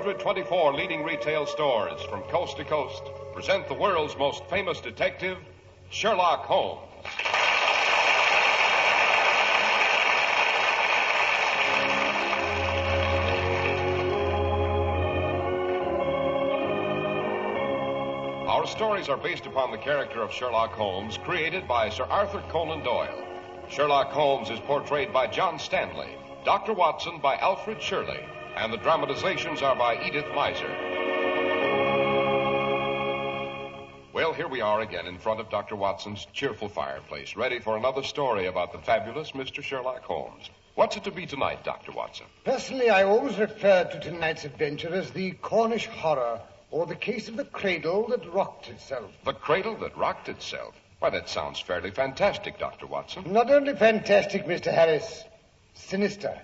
124 leading retail stores from coast to coast present the world's most famous detective, Sherlock Holmes. Our stories are based upon the character of Sherlock Holmes created by Sir Arthur Conan Doyle. Sherlock Holmes is portrayed by John Stanley, Dr. Watson by Alfred Shirley, and the dramatizations are by Edith Meiser. Well, here we are again in front of Dr. Watson's cheerful fireplace, ready for another story about the fabulous Mr. Sherlock Holmes. What's it to be tonight, Dr. Watson? Personally, I always refer to tonight's adventure as the Cornish Horror, or the case of the cradle that rocked itself. The cradle that rocked itself. Why, that sounds fairly fantastic, Dr. Watson. Not only fantastic, Mr. Harris, sinister.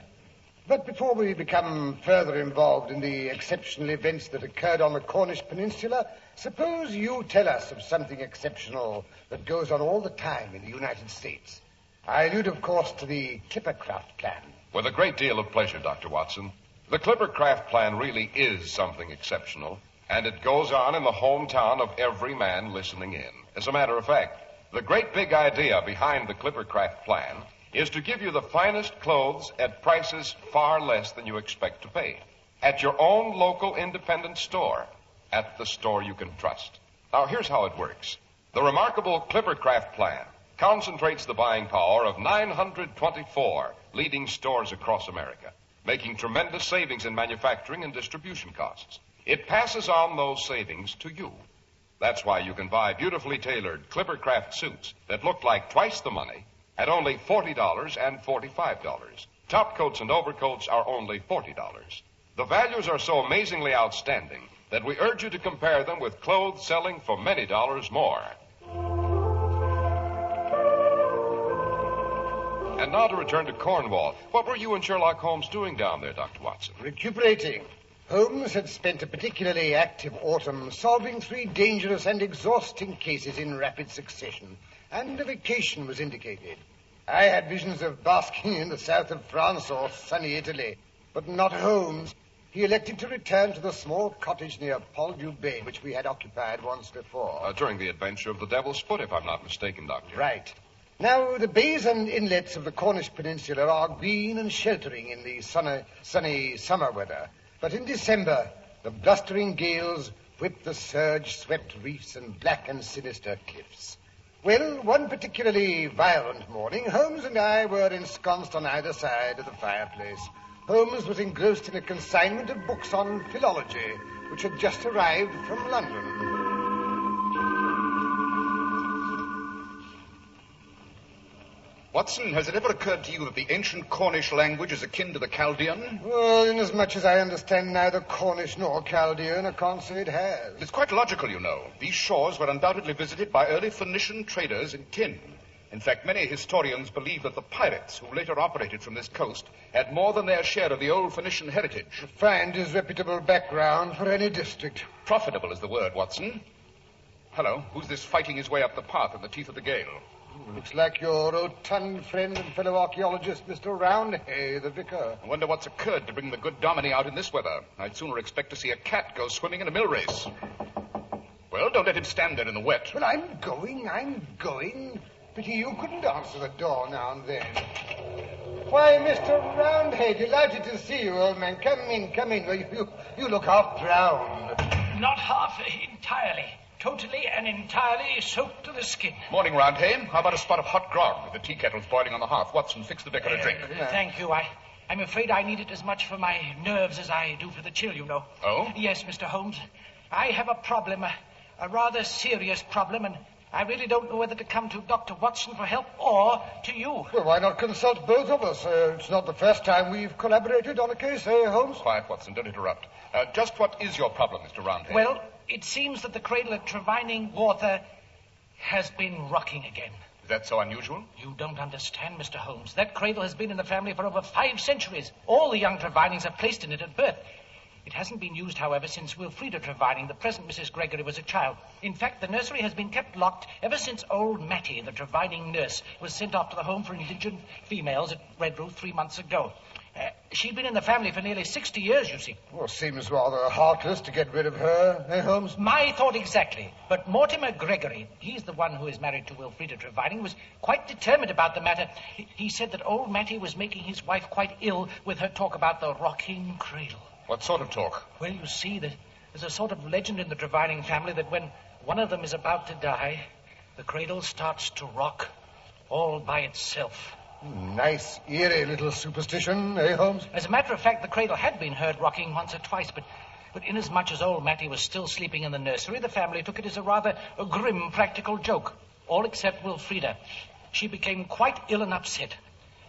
But before we become further involved in the exceptional events that occurred on the Cornish Peninsula, suppose you tell us of something exceptional that goes on all the time in the United States. I allude, of course, to the Clippercraft plan. With a great deal of pleasure, Dr. Watson. The Clippercraft plan really is something exceptional, and it goes on in the hometown of every man listening in. As a matter of fact, the great big idea behind the Clippercraft plan is to give you the finest clothes at prices far less than you expect to pay. At your own local independent store, at the store you can trust. Now, here's how it works. The remarkable Clippercraft plan concentrates the buying power of 924 leading stores across America, making tremendous savings in manufacturing and distribution costs. It passes on those savings to you. That's why you can buy beautifully tailored Clippercraft suits that look like twice the money at only $40 and $45. Top coats and overcoats are only $40. The values are so amazingly outstanding that we urge you to compare them with clothes selling for many dollars more. And now to return to Cornwall. What were you and Sherlock Holmes doing down there, Dr. Watson? Recuperating. Holmes had spent a particularly active autumn solving three dangerous and exhausting cases in rapid succession, and a vacation was indicated. I had visions of basking in the south of France or sunny Italy, but not Holmes. He elected to return to the small cottage near Poldhu Bay, which we had occupied once before. Uh, during the adventure of the Devil's Foot, if I'm not mistaken, Doctor. Right. Now, the bays and inlets of the Cornish Peninsula are green and sheltering in the sunny, sunny summer weather. But in December, the blustering gales whip the surge-swept reefs and black and sinister cliffs. Well, one particularly violent morning, Holmes and I were ensconced on either side of the fireplace. Holmes was engrossed in a consignment of books on philology, which had just arrived from London. Watson, has it ever occurred to you that the ancient Cornish language is akin to the Chaldean? Well, inasmuch as I understand neither Cornish nor Chaldean, I can't say it has. It's quite logical, you know. These shores were undoubtedly visited by early Phoenician traders in tin. In fact, many historians believe that the pirates who later operated from this coast had more than their share of the old Phoenician heritage. A fine, disreputable background for any district. Profitable is the word, Watson. Hello, who's this fighting his way up the path in the teeth of the gale? Looks like your rotund friend and fellow archaeologist, Mr. Roundhay, the vicar. I wonder what's occurred to bring the good Dominie out in this weather. I'd sooner expect to see a cat go swimming in a mill race. Well, don't let him stand there in the wet. Well, I'm going, I'm going. Pity you couldn't answer the door now and then. Why, Mr. Roundhay, delighted to see you, old man. Come in, come in. Well, you, you look half drowned. Not half, entirely. Totally and entirely soaked to the skin. Morning, Roundhay. How about a spot of hot grog? With the tea kettle's boiling on the hearth. Watson, fix the vicar a drink. Uh, thank you. I, I'm afraid I need it as much for my nerves as I do for the chill, you know. Oh? Yes, Mr. Holmes. I have a problem, a, a rather serious problem, and I really don't know whether to come to Dr. Watson for help or to you. Well, why not consult both of us? Uh, it's not the first time we've collaborated on a case, eh, Holmes? Quiet, Watson. Don't interrupt. Uh, just what is your problem, Mr. Roundhay? Well, it seems that the cradle at Trevining Water has been rocking again. Is that so unusual? You don't understand, Mr. Holmes. That cradle has been in the family for over five centuries. All the young Trevinings are placed in it at birth. It hasn't been used, however, since Wilfrida Trevining, the present Mrs. Gregory, was a child. In fact, the nursery has been kept locked ever since old Mattie, the Trevining nurse, was sent off to the home for indigent females at Redruth three months ago. Uh, she'd been in the family for nearly 60 years, you see. Well, seems rather heartless to get rid of her, eh, Holmes? My thought exactly. But Mortimer Gregory, he's the one who is married to Wilfrida Trevining, was quite determined about the matter. He, he said that old Mattie was making his wife quite ill with her talk about the rocking cradle. What sort of talk? Well, you see, there's a sort of legend in the Trevining family that when one of them is about to die, the cradle starts to rock all by itself. Nice, eerie little superstition, eh, Holmes? As a matter of fact, the cradle had been heard rocking once or twice, but, but inasmuch as old Mattie was still sleeping in the nursery, the family took it as a rather a grim practical joke. All except Wilfrida. She became quite ill and upset.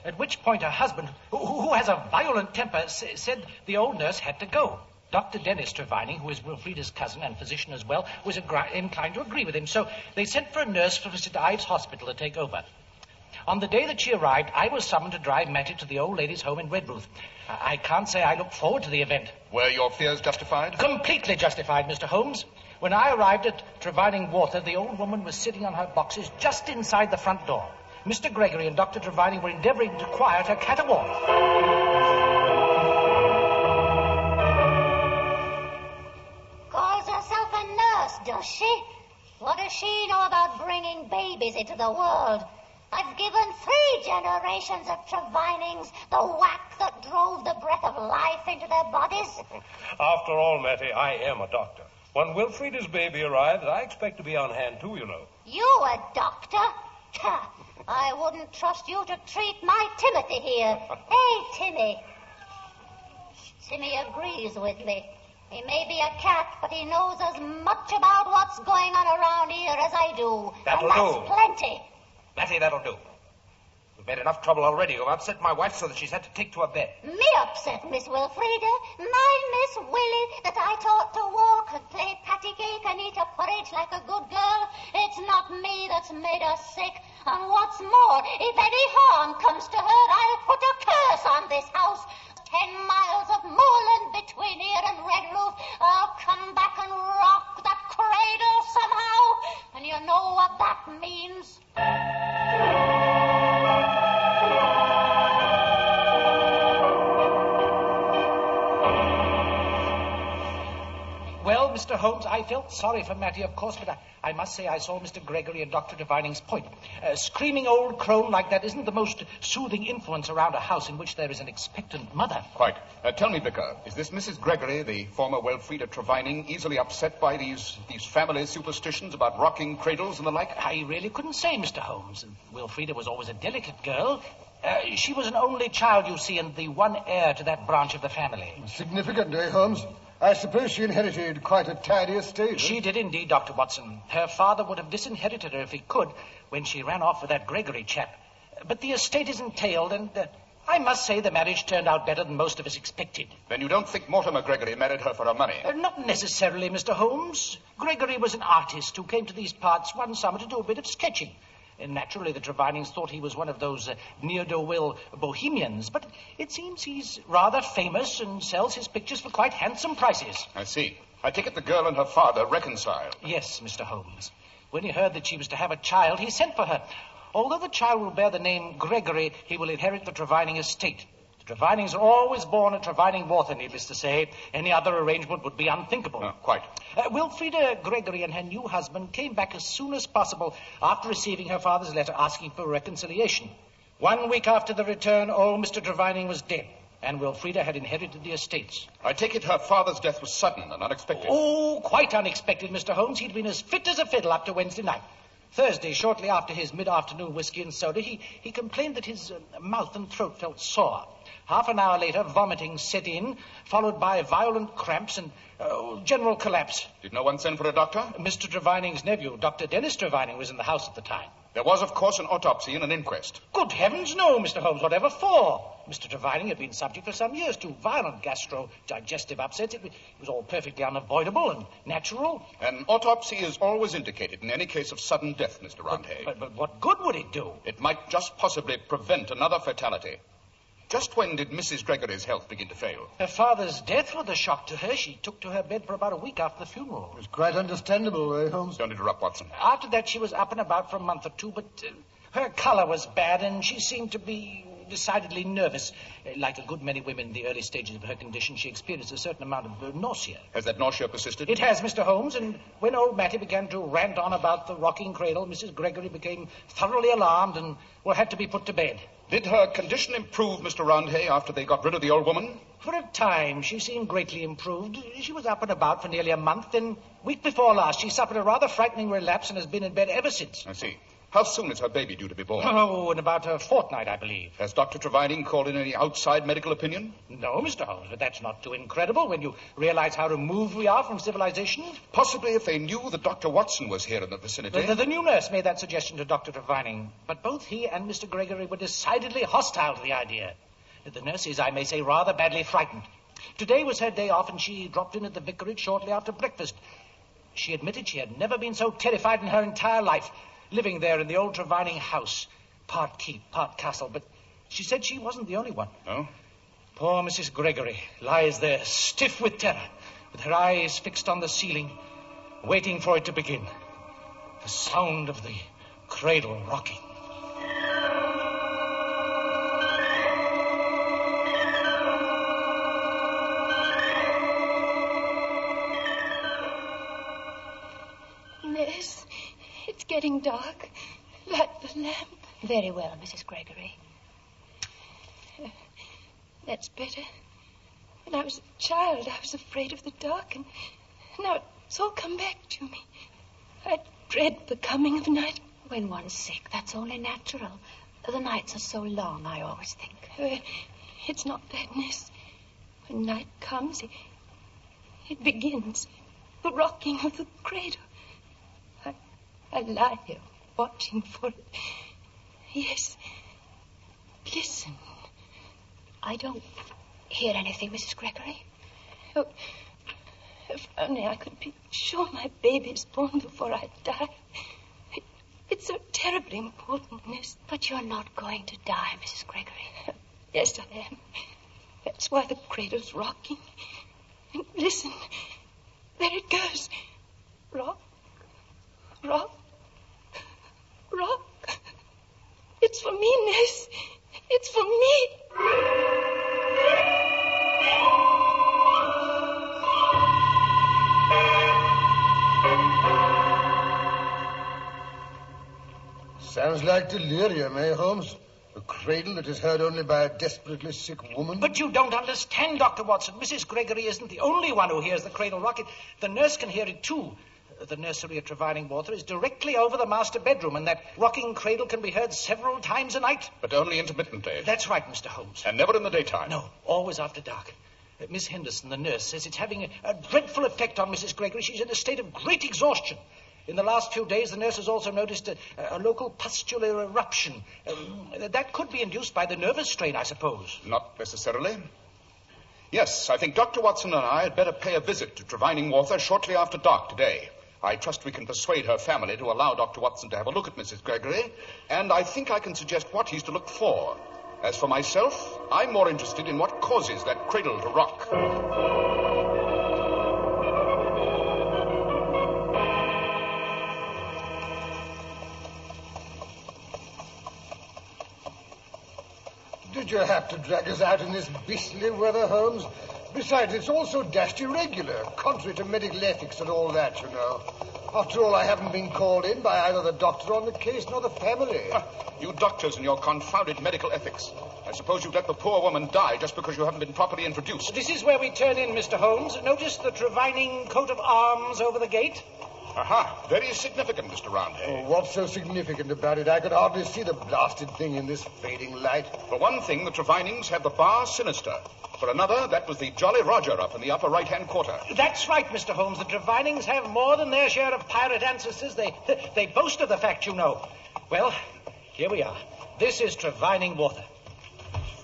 At which point her husband, who, who has a violent temper, s- said the old nurse had to go. Dr. Dennis Trevining, who is Wilfrida's cousin and physician as well, was agri- inclined to agree with him. So they sent for a nurse from St. Ives Hospital to take over. On the day that she arrived, I was summoned to drive Mattie to the old lady's home in Redruth. I, I can't say I looked forward to the event. Were your fears justified? Completely justified, Mr. Holmes. When I arrived at Trevining Water, the old woman was sitting on her boxes just inside the front door. Mr. Gregory and Dr. Trevining were endeavoring to quiet her caterwaul. Calls herself a nurse, does she? What does she know about bringing babies into the world? I've given three generations of Trevinings the whack that drove the breath of life into their bodies. After all, Mattie, I am a doctor. When Wilfrida's baby arrives, I expect to be on hand too, you know. You a doctor? Ha, I wouldn't trust you to treat my Timothy here. hey, Timmy. Timmy agrees with me. He may be a cat, but he knows as much about what's going on around here as I do. That'll and that's do. plenty. Mattie, that'll do. We've made enough trouble already. You've upset my wife so that she's had to take to a bed. Me upset, Miss Wilfrida. My Miss Willie that I taught to walk and play patty cake and eat a porridge like a good girl. It's not me that's made her sick. And what's more, if any harm comes to her, I'll put a curse on this house. Ten miles of moorland between here and Redruth. I'll come back and rock cradle somehow. And you know what that means. Mr. Holmes, I felt sorry for Mattie, of course, but I, I must say I saw Mr. Gregory and Dr. Trevining's point. A screaming old crone like that isn't the most soothing influence around a house in which there is an expectant mother. Quite. Uh, tell me, Vicar, is this Mrs. Gregory, the former Wilfrida Trevining, easily upset by these, these family superstitions about rocking cradles and the like? I really couldn't say, Mr. Holmes. Wilfrida was always a delicate girl. Uh, she was an only child, you see, and the one heir to that branch of the family. Significant, eh, Holmes? I suppose she inherited quite a tidy estate. She did indeed, Dr. Watson. Her father would have disinherited her if he could when she ran off with that Gregory chap. But the estate is entailed, and uh, I must say the marriage turned out better than most of us expected. Then you don't think Mortimer Gregory married her for her money? Uh, not necessarily, Mr. Holmes. Gregory was an artist who came to these parts one summer to do a bit of sketching. And naturally, the Trevinings thought he was one of those uh, near-do-will bohemians, but it seems he's rather famous and sells his pictures for quite handsome prices. I see. I take it the girl and her father reconciled. Yes, Mr. Holmes. When he heard that she was to have a child, he sent for her. Although the child will bear the name Gregory, he will inherit the Trevining estate. Are always born at Trevining Water, needless to say. Any other arrangement would be unthinkable. Quite. Uh, Wilfrida Gregory and her new husband came back as soon as possible after receiving her father's letter asking for reconciliation. One week after the return, old Mr. Trevining was dead, and Wilfrida had inherited the estates. I take it her father's death was sudden and unexpected. Oh, quite unexpected, Mr. Holmes. He'd been as fit as a fiddle up to Wednesday night. Thursday, shortly after his mid-afternoon whiskey and soda, he, he complained that his uh, mouth and throat felt sore. Half an hour later, vomiting set in, followed by violent cramps and uh, general collapse. Did no one send for a doctor? Mr. Trevining's nephew, Dr. Dennis Trevining, was in the house at the time. There was, of course, an autopsy and an inquest. Good heavens, no, Mr. Holmes. Whatever for? Mr. Trevining had been subject for some years to violent gastro-digestive upsets. It, it was all perfectly unavoidable and natural. An autopsy is always indicated in any case of sudden death, Mr. Roundhay. But, but what good would it do? It might just possibly prevent another fatality. Just when did Mrs. Gregory's health begin to fail? Her father's death was a shock to her. She took to her bed for about a week after the funeral. It's quite understandable, eh, Holmes? Don't interrupt, Watson. After that, she was up and about for a month or two, but uh, her color was bad, and she seemed to be decidedly nervous. Uh, Like a good many women in the early stages of her condition, she experienced a certain amount of uh, nausea. Has that nausea persisted? It has, Mr. Holmes, and when old Matty began to rant on about the rocking cradle, Mrs. Gregory became thoroughly alarmed and well, had to be put to bed. Did her condition improve, Mr. Roundhay, after they got rid of the old woman? For a time, she seemed greatly improved. She was up and about for nearly a month. Then, week before last, she suffered a rather frightening relapse and has been in bed ever since. I see. How soon is her baby due to be born? Oh, in about a fortnight, I believe. Has Dr. Trevining called in any outside medical opinion? No, Mr. Holmes, but that's not too incredible when you realize how removed we are from civilization. Possibly if they knew that Dr. Watson was here in the vicinity. The, the, the new nurse made that suggestion to Dr. Trevining, but both he and Mr. Gregory were decidedly hostile to the idea. The nurse is, I may say, rather badly frightened. Today was her day off, and she dropped in at the vicarage shortly after breakfast. She admitted she had never been so terrified in her entire life, living there in the old Trevining house, part keep, part castle, but she said she wasn't the only one. No? Poor Mrs. Gregory lies there, stiff with terror, with her eyes fixed on the ceiling, waiting for it to begin. The sound of the cradle rocking. Getting dark. Light the lamp. Very well, Mrs. Gregory. That's better. When I was a child, I was afraid of the dark, and now it's all come back to me. I dread the coming of night. When one's sick, that's only natural. The nights are so long, I always think. Uh, It's not that, Miss. When night comes, it, it begins. The rocking of the cradle. I, lie here watching for it. Yes. Listen. I don't hear anything, Mrs. Gregory. Oh, if only I could be sure my baby's born before I die. It, it's so terribly important, Miss. But you're not going to die, Mrs. Gregory. Yes, I am. That's why the cradle's rocking. And listen. There it goes. Rock. Rock. Rock. It's for me, Miss. It's for me. Sounds like delirium, eh, Holmes? A cradle that is heard only by a desperately sick woman. But you don't understand, Dr. Watson. Mrs. Gregory isn't the only one who hears the cradle rocking. The nurse can hear it, too. The nursery at Trevining Water is directly over the master bedroom, and that rocking cradle can be heard several times a night. But only intermittently. That's right, Mr. Holmes. And never in the daytime. No, always after dark. Uh, Miss Henderson, the nurse, says it's having a, a dreadful effect on Mrs. Gregory. She's in a state of great exhaustion. In the last few days, the nurse has also noticed a, a local pustular eruption. Um, that could be induced by the nervous strain, I suppose. Not necessarily. Yes, I think Dr. Watson and I had better pay a visit to Trevining Water shortly after dark today. I trust we can persuade her family to allow Dr. Watson to have a look at Mrs. Gregory, and I think I can suggest what he's to look for. As for myself, I'm more interested in what causes that cradle to rock. Did you have to drag us out in this beastly weather, Holmes? Besides, it's all so dashed irregular, contrary to medical ethics and all that, you know. After all, I haven't been called in by either the doctor on the case nor the family. Ah, you doctors and your confounded medical ethics. I suppose you've let the poor woman die just because you haven't been properly introduced. This is where we turn in, Mr. Holmes. Notice the Trevining coat of arms over the gate? Aha, very significant, Mr. Roundhay. Oh, what's so significant about it? I could hardly see the blasted thing in this fading light. For one thing, the Trevinings had the bar sinister. For another, that was the Jolly Roger up in the upper right-hand quarter. That's right, Mr. Holmes. The Trevinings have more than their share of pirate ancestors. They, they boast of the fact, you know. Well, here we are. This is Trevining water.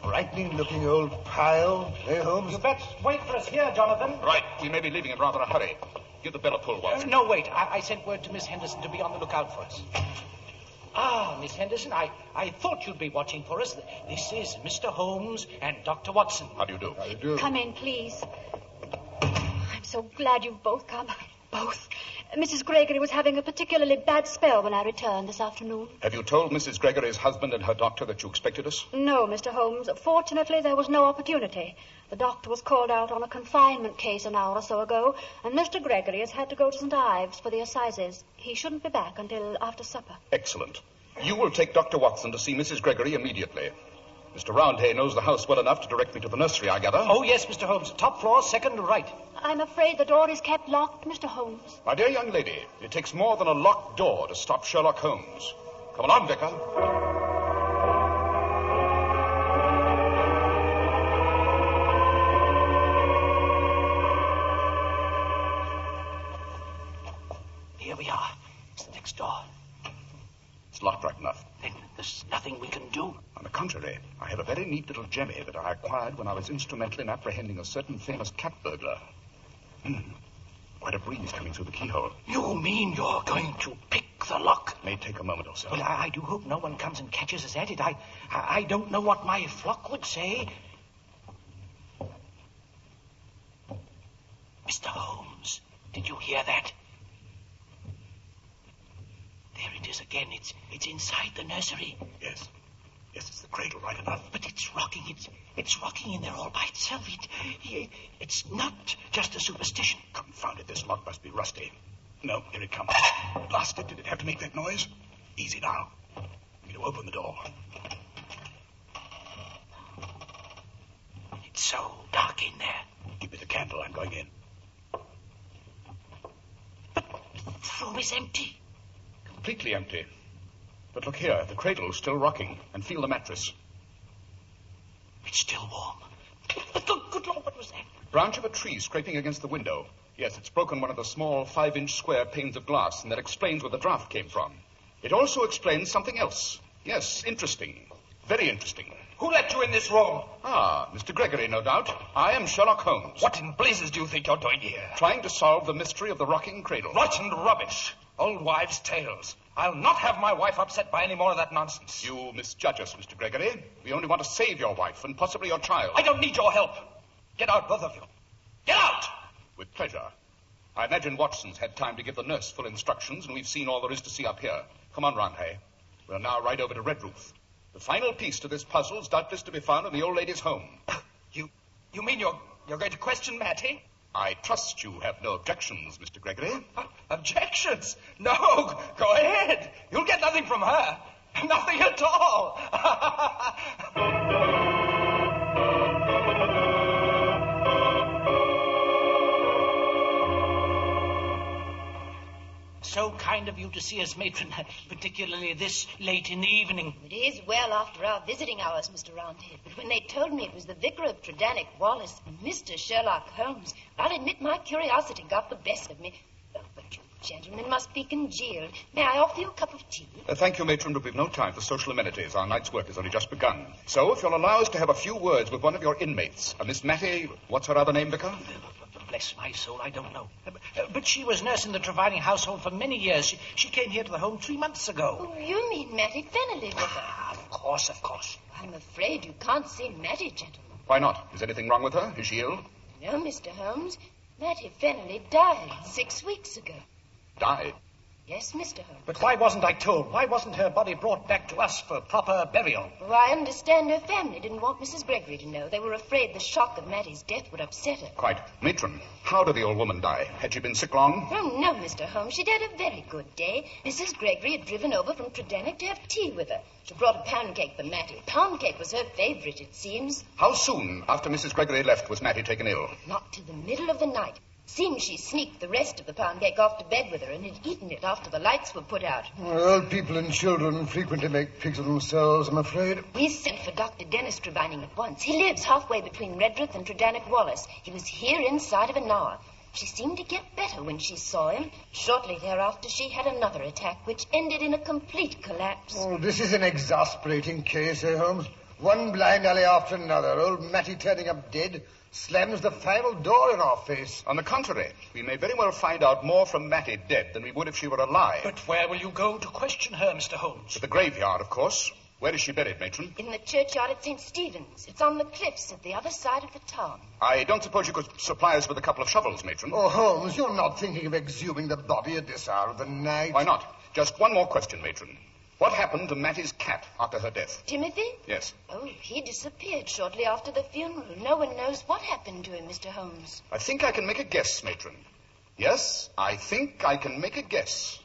Frightening looking old pile, eh, Holmes? You bet. Wait for us here, Jonathan. Right. We may be leaving in rather a hurry. Give the bell a pull, Watson. Uh, no, wait. I, I sent word to Miss Henderson to be on the lookout for us. Ah, Miss Henderson, I, I thought you'd be watching for us. This is Mr. Holmes and Dr. Watson. How do you do? How do you do? Come in, please. I'm so glad you've both come. Both. Mrs. Gregory was having a particularly bad spell when I returned this afternoon. Have you told Mrs. Gregory's husband and her doctor that you expected us? No, Mr. Holmes. Fortunately, there was no opportunity. The doctor was called out on a confinement case an hour or so ago, and Mr. Gregory has had to go to St. Ives for the assizes. He shouldn't be back until after supper. Excellent. You will take Dr. Watson to see Mrs. Gregory immediately. Mr. Roundhay knows the house well enough to direct me to the nursery, I gather. Oh, yes, Mr. Holmes. Top floor, second right. I'm afraid the door is kept locked, Mr. Holmes. My dear young lady, it takes more than a locked door to stop Sherlock Holmes. Come along, Vicar. Jemmy that I acquired when I was instrumental in apprehending a certain famous cat burglar. Hmm. Quite a breeze coming through the keyhole. You mean you're going to pick the lock? May take a moment or so. Well, I, I do hope no one comes and catches us at it. I, I, I don't know what my flock would say. Mr. Holmes, did you hear that? There it is again. It's it's inside the nursery. Yes. Yes, it's the cradle right enough. But it's rocking. It's it's rocking in there all by itself. It, it it's not just a superstition. Confound it, this lock must be rusty. No, here it comes. Blast it, did it have to make that noise? Easy now. I'm going to open the door. It's so dark in there. Give me the candle, I'm going in. But The room is empty. Completely empty. But look here, the cradle's still rocking, and feel the mattress. It's still warm. But good, good Lord, what was that? Branch of a tree scraping against the window. Yes, it's broken one of the small five inch square panes of glass, and that explains where the draft came from. It also explains something else. Yes, interesting. Very interesting. Who let you in this room? Ah, Mr. Gregory, no doubt. I am Sherlock Holmes. What in blazes do you think you're doing here? Trying to solve the mystery of the rocking cradle. Rotten rubbish. Old wives' tales. I'll not have my wife upset by any more of that nonsense. You misjudge us, Mr. Gregory. We only want to save your wife and possibly your child. I don't need your help. Get out, both of you. Get out! With pleasure. I imagine Watson's had time to give the nurse full instructions, and we've seen all there is to see up here. Come on, Roundhay. We'll now ride over to Redruth. The final piece to this puzzle is doubtless to be found in the old lady's home. You, you mean you're, you're going to question Mattie? I trust you have no objections, Mr. Gregory. Uh, objections? No, go ahead. You'll get nothing from her. Nothing at all. So kind of you to see us, matron, particularly this late in the evening. It is well after our visiting hours, Mr. Roundhay. But when they told me it was the vicar of Tredannick Wollas, Mr. Sherlock Holmes, I'll admit my curiosity got the best of me. Oh, but you gentlemen must be congealed. May I offer you a cup of tea? Uh, thank you, matron, but we've no time for social amenities. Our night's work has only just begun. So, if you'll allow us to have a few words with one of your inmates, uh, Miss Mattie, what's her other name, Vicar? Bless my soul, I don't know. But she was nurse in the Trevining household for many years. She, she came here to the home three months ago. Oh, you mean Mattie Fennelly, Vicar? Ah, of course, of course. I'm afraid you can't see Mattie, gentlemen. Why not? Is anything wrong with her? Is she ill? No, Mr. Holmes. Mattie Fennelly died six weeks ago. Died. Yes, Mr. Holmes. But why wasn't I told? Why wasn't her body brought back to us for proper burial? Well, I understand her family didn't want Mrs. Gregory to know. They were afraid the shock of Mattie's death would upset her. Quite. Matron, how did the old woman die? Had she been sick long? Oh, no, Mr. Holmes. She'd had a very good day. Mrs. Gregory had driven over from Tredannick to have tea with her. She brought a pound cake for Mattie. Pound cake was her favorite, it seems. How soon after Mrs. Gregory left was Mattie taken ill? Not till the middle of the night. Seems she sneaked the rest of the pound cake off to bed with her and had eaten it after the lights were put out. Well, old people and children frequently make pigs of themselves, I'm afraid. We sent for Dr. Dennis Trevining at once. He lives halfway between Redruth and Tredannick Wollas. He was here inside of an hour. She seemed to get better when she saw him. Shortly thereafter, she had another attack, which ended in a complete collapse. Oh, this is an exasperating case, eh, Holmes? One blind alley after another. Old Mattie turning up dead slams the final door in our face. On the contrary, we may very well find out more from Mattie dead than we would if she were alive. But where will you go to question her, Mr. Holmes? To the graveyard, of course. Where is she buried, matron? In the churchyard at St. Stephen's. It's on the cliffs at the other side of the town. I don't suppose you could supply us with a couple of shovels, matron. Oh, Holmes, you're not thinking of exhuming the body at this hour of the night. Why not? Just one more question, matron. What happened to Mattie's cat after her death? Timothy? Yes. Oh, he disappeared shortly after the funeral. No one knows what happened to him, Mr. Holmes. I think I can make a guess, matron. Yes, I think I can make a guess.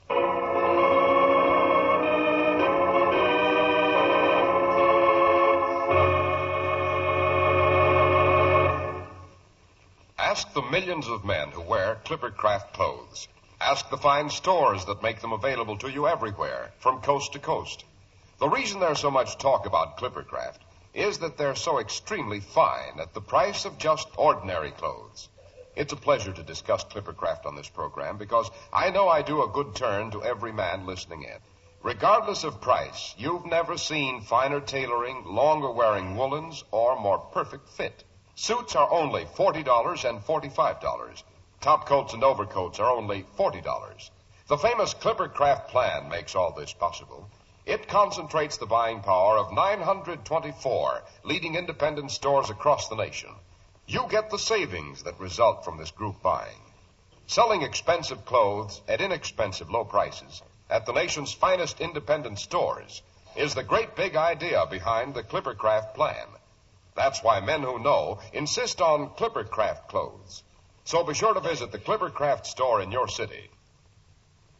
Ask the millions of men who wear Clippercraft clothes. Ask the fine stores that make them available to you everywhere, from coast to coast. The reason there's so much talk about Clippercraft is that they're so extremely fine at the price of just ordinary clothes. It's a pleasure to discuss Clippercraft on this program because I know I do a good turn to every man listening in. Regardless of price, you've never seen finer tailoring, longer wearing woolens, or more perfect fit. Suits are only $40 and $45. Top coats and overcoats are only $40. The famous Clippercraft plan makes all this possible. It concentrates the buying power of 924 leading independent stores across the nation. You get the savings that result from this group buying. Selling expensive clothes at inexpensive low prices at the nation's finest independent stores is the great big idea behind the Clippercraft plan. That's why men who know insist on Clippercraft clothes. So be sure to visit the Clippercraft store in your city.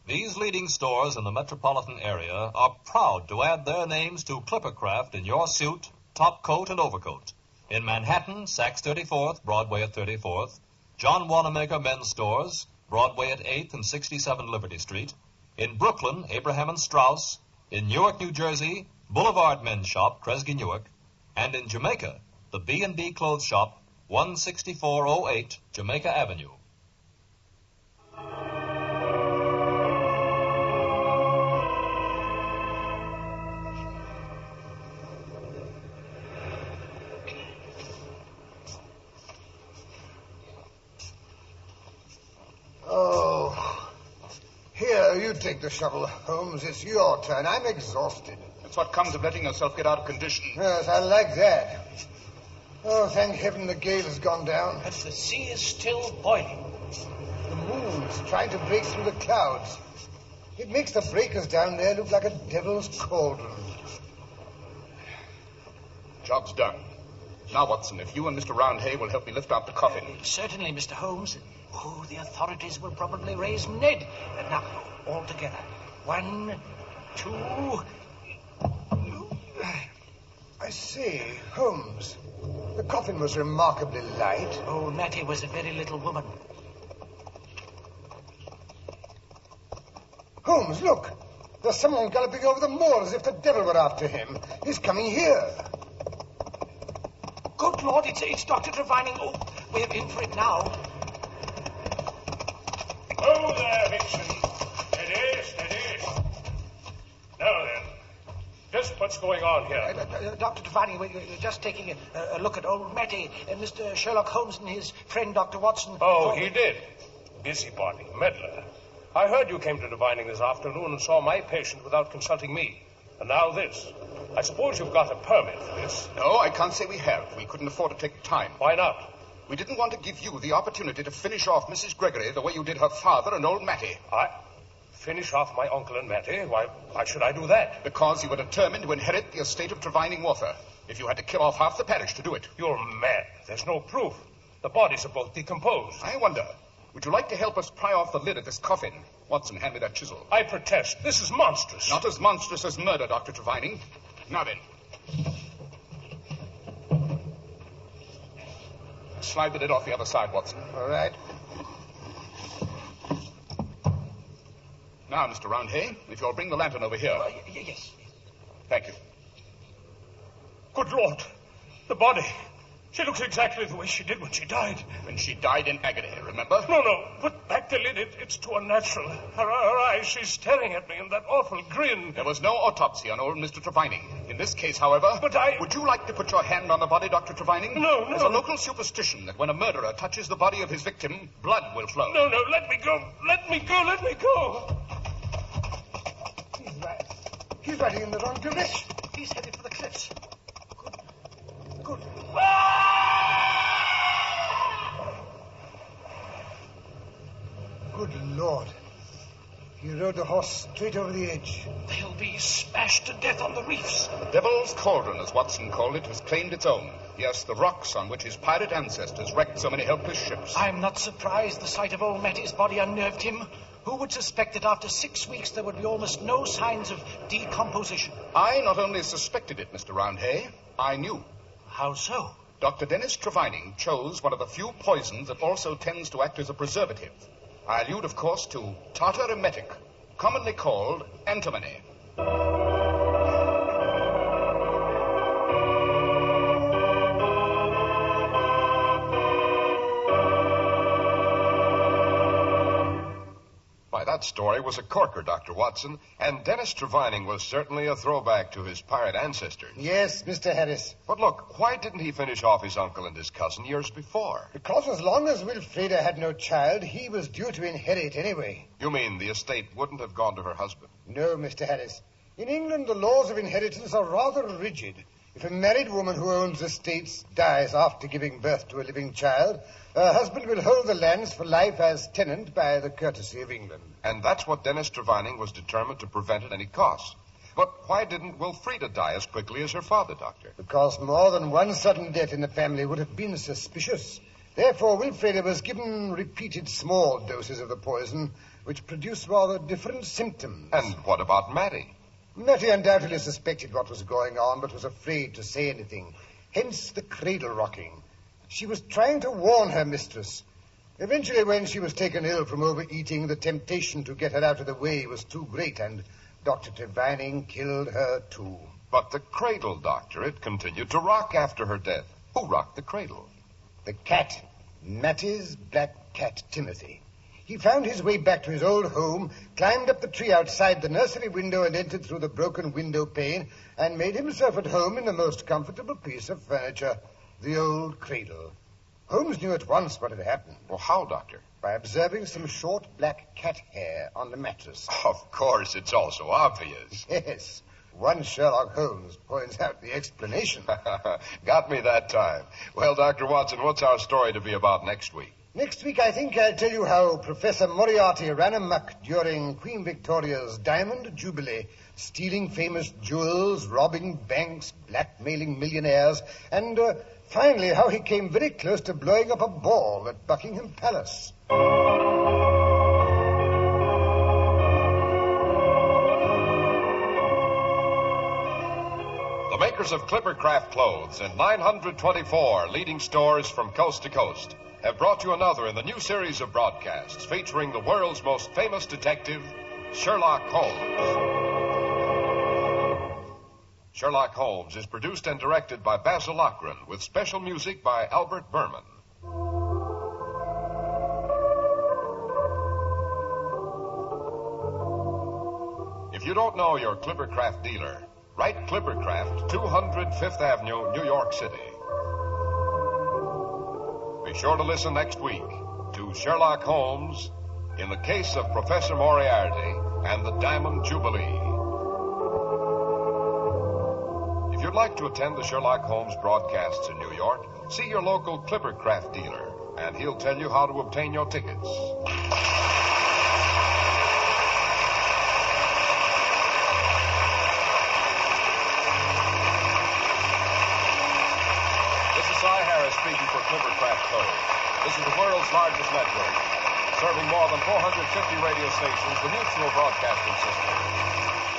These leading stores in the metropolitan area are proud to add their names to Clippercraft in your suit, top coat, and overcoat. In Manhattan, Saks 34th, Broadway at 34th. John Wanamaker Men's Stores, Broadway at 8th and 67 Liberty Street. In Brooklyn, Abraham and Straus. In Newark, New Jersey, Boulevard Men's Shop, Kresge Newark. And in Jamaica, the B&B Clothes Shop, 16408 Jamaica Avenue. Oh. Here, you take the shovel, Holmes. It's your turn. I'm exhausted. That's what comes of letting yourself get out of condition. Yes, I like that. Oh, thank heaven the gale has gone down. But the sea is still boiling. The moon's trying to break through the clouds. It makes the breakers down there look like a devil's cauldron. Job's done. Now, Watson, if you and Mr. Roundhay will help me lift out the coffin. Certainly, Mr. Holmes. Oh, the authorities will probably raise Ned. Uh, now, all together. One, two. I say, Holmes, the coffin was remarkably light. Oh, Mattie was a very little woman. Holmes, look. There's someone galloping over the moor as if the devil were after him. He's coming here. Good Lord, it's, it's Dr. Trevining. Oh, we're in for it now. Oh, there, Vixen. Steady, steady. Now then, just what's going on here? Uh, uh, Dr. Trevining, we're we're just taking a, a look at old Mattie and Mr. Sherlock Holmes and his friend, Dr. Watson. Oh, he did. Busybody, meddler. I heard you came to Trevining this afternoon and saw my patient without consulting me. And now this. I suppose you've got a permit for this. No, I can't say we have. We couldn't afford to take time. Why not? We didn't want to give you the opportunity to finish off Mrs. Gregory the way you did her father and old Mattie. I. Finish off my uncle and Mattie? Why, why should I do that? Because you were determined to inherit the estate of Trevining Water. If you had to kill off half the parish to do it. You're mad. There's no proof. The bodies are both decomposed. I wonder. Would you like to help us pry off the lid of this coffin? Watson, hand me that chisel. I protest. This is monstrous. Not as monstrous as murder, Dr. Trevining. Now then. Slide the lid off the other side, Watson. All right. Now, Mr. Roundhay, if you'll bring the lantern over here. Uh, yes. Thank you. Good Lord. The body. She looks exactly the way she did when she died. When she died in agony, remember? No, no. Put back the lid. It, it's too unnatural. Her, her eyes, she's staring at me in that awful grin. There was no autopsy on old Mr. Trevining. In this case, however. But I. Would you like to put your hand on the body, Dr. Trevining? No, no. There's a local superstition that when a murderer touches the body of his victim, blood will flow. No, no. Let me go. Let me go. Let me go. He's right. He's riding in the wrong direction. He's headed for the cliffs. Good. Good. Good Lord. He rode the horse straight over the edge. They'll be smashed to death on the reefs. The Devil's Cauldron, as Watson called it, has claimed its own. Yes, the rocks on which his pirate ancestors wrecked so many helpless ships. I'm not surprised the sight of old Mattie's body unnerved him. Who would suspect that after six weeks there would be almost no signs of decomposition? I not only suspected it, Mr. Roundhay, I knew. How so? Dr. Dennis Trevining chose one of the few poisons that also tends to act as a preservative. I allude, of course, to tartar emetic, commonly called antimony. That story was a corker, Dr. Watson, and Dennis Trevining was certainly a throwback to his pirate ancestors. Yes, Mr. Harris. But look, why didn't he finish off his uncle and his cousin years before? Because as long as Wilfreda had no child, he was due to inherit anyway. You mean the estate wouldn't have gone to her husband? No, Mr. Harris. In England, the laws of inheritance are rather rigid. If a married woman who owns estates dies after giving birth to a living child, her husband will hold the lands for life as tenant by the courtesy of England. And that's what Dennis Trevining was determined to prevent at any cost. But why didn't Wilfreda die as quickly as her father, Doctor? Because more than one sudden death in the family would have been suspicious. Therefore, Wilfreda was given repeated small doses of the poison, which produced rather different symptoms. And what about Mattie? Mattie undoubtedly suspected what was going on, but was afraid to say anything. Hence the cradle rocking. She was trying to warn her mistress. Eventually, when she was taken ill from overeating, the temptation to get her out of the way was too great, and Dr. Trevining killed her too. But the cradle, Doctor, it continued to rock after her death. Who rocked the cradle? The cat, Mattie's black cat, Timothy. He found his way back to his old home, climbed up the tree outside the nursery window and entered through the broken window pane, and made himself at home in the most comfortable piece of furniture, the old cradle. Holmes knew at once what had happened. Well, how, Doctor? By observing some short black cat hair on the mattress. Of course, it's also obvious. Yes. One Sherlock Holmes points out the explanation. Got me that time. Well, Dr. Watson, what's our story to be about next week? Next week, I think I'll tell you how Professor Moriarty ran amuck during Queen Victoria's Diamond Jubilee, stealing famous jewels, robbing banks, blackmailing millionaires, and uh, finally how he came very close to blowing up a ball at Buckingham Palace. The makers of Clippercraft clothes in 924 leading stores from coast to coast have brought you another in the new series of broadcasts featuring the world's most famous detective, Sherlock Holmes. Sherlock Holmes is produced and directed by Basil Loughrane with special music by Albert Berman. If you don't know your Clippercraft dealer, write Clippercraft, 200 Fifth Avenue, New York City. Be sure to listen next week to Sherlock Holmes in the case of Professor Moriarty and the Diamond Jubilee. If you'd like to attend the Sherlock Holmes broadcasts in New York, see your local Clippercraft dealer, and he'll tell you how to obtain your tickets. largest network, serving more than 450 radio stations, the Mutual Broadcasting System.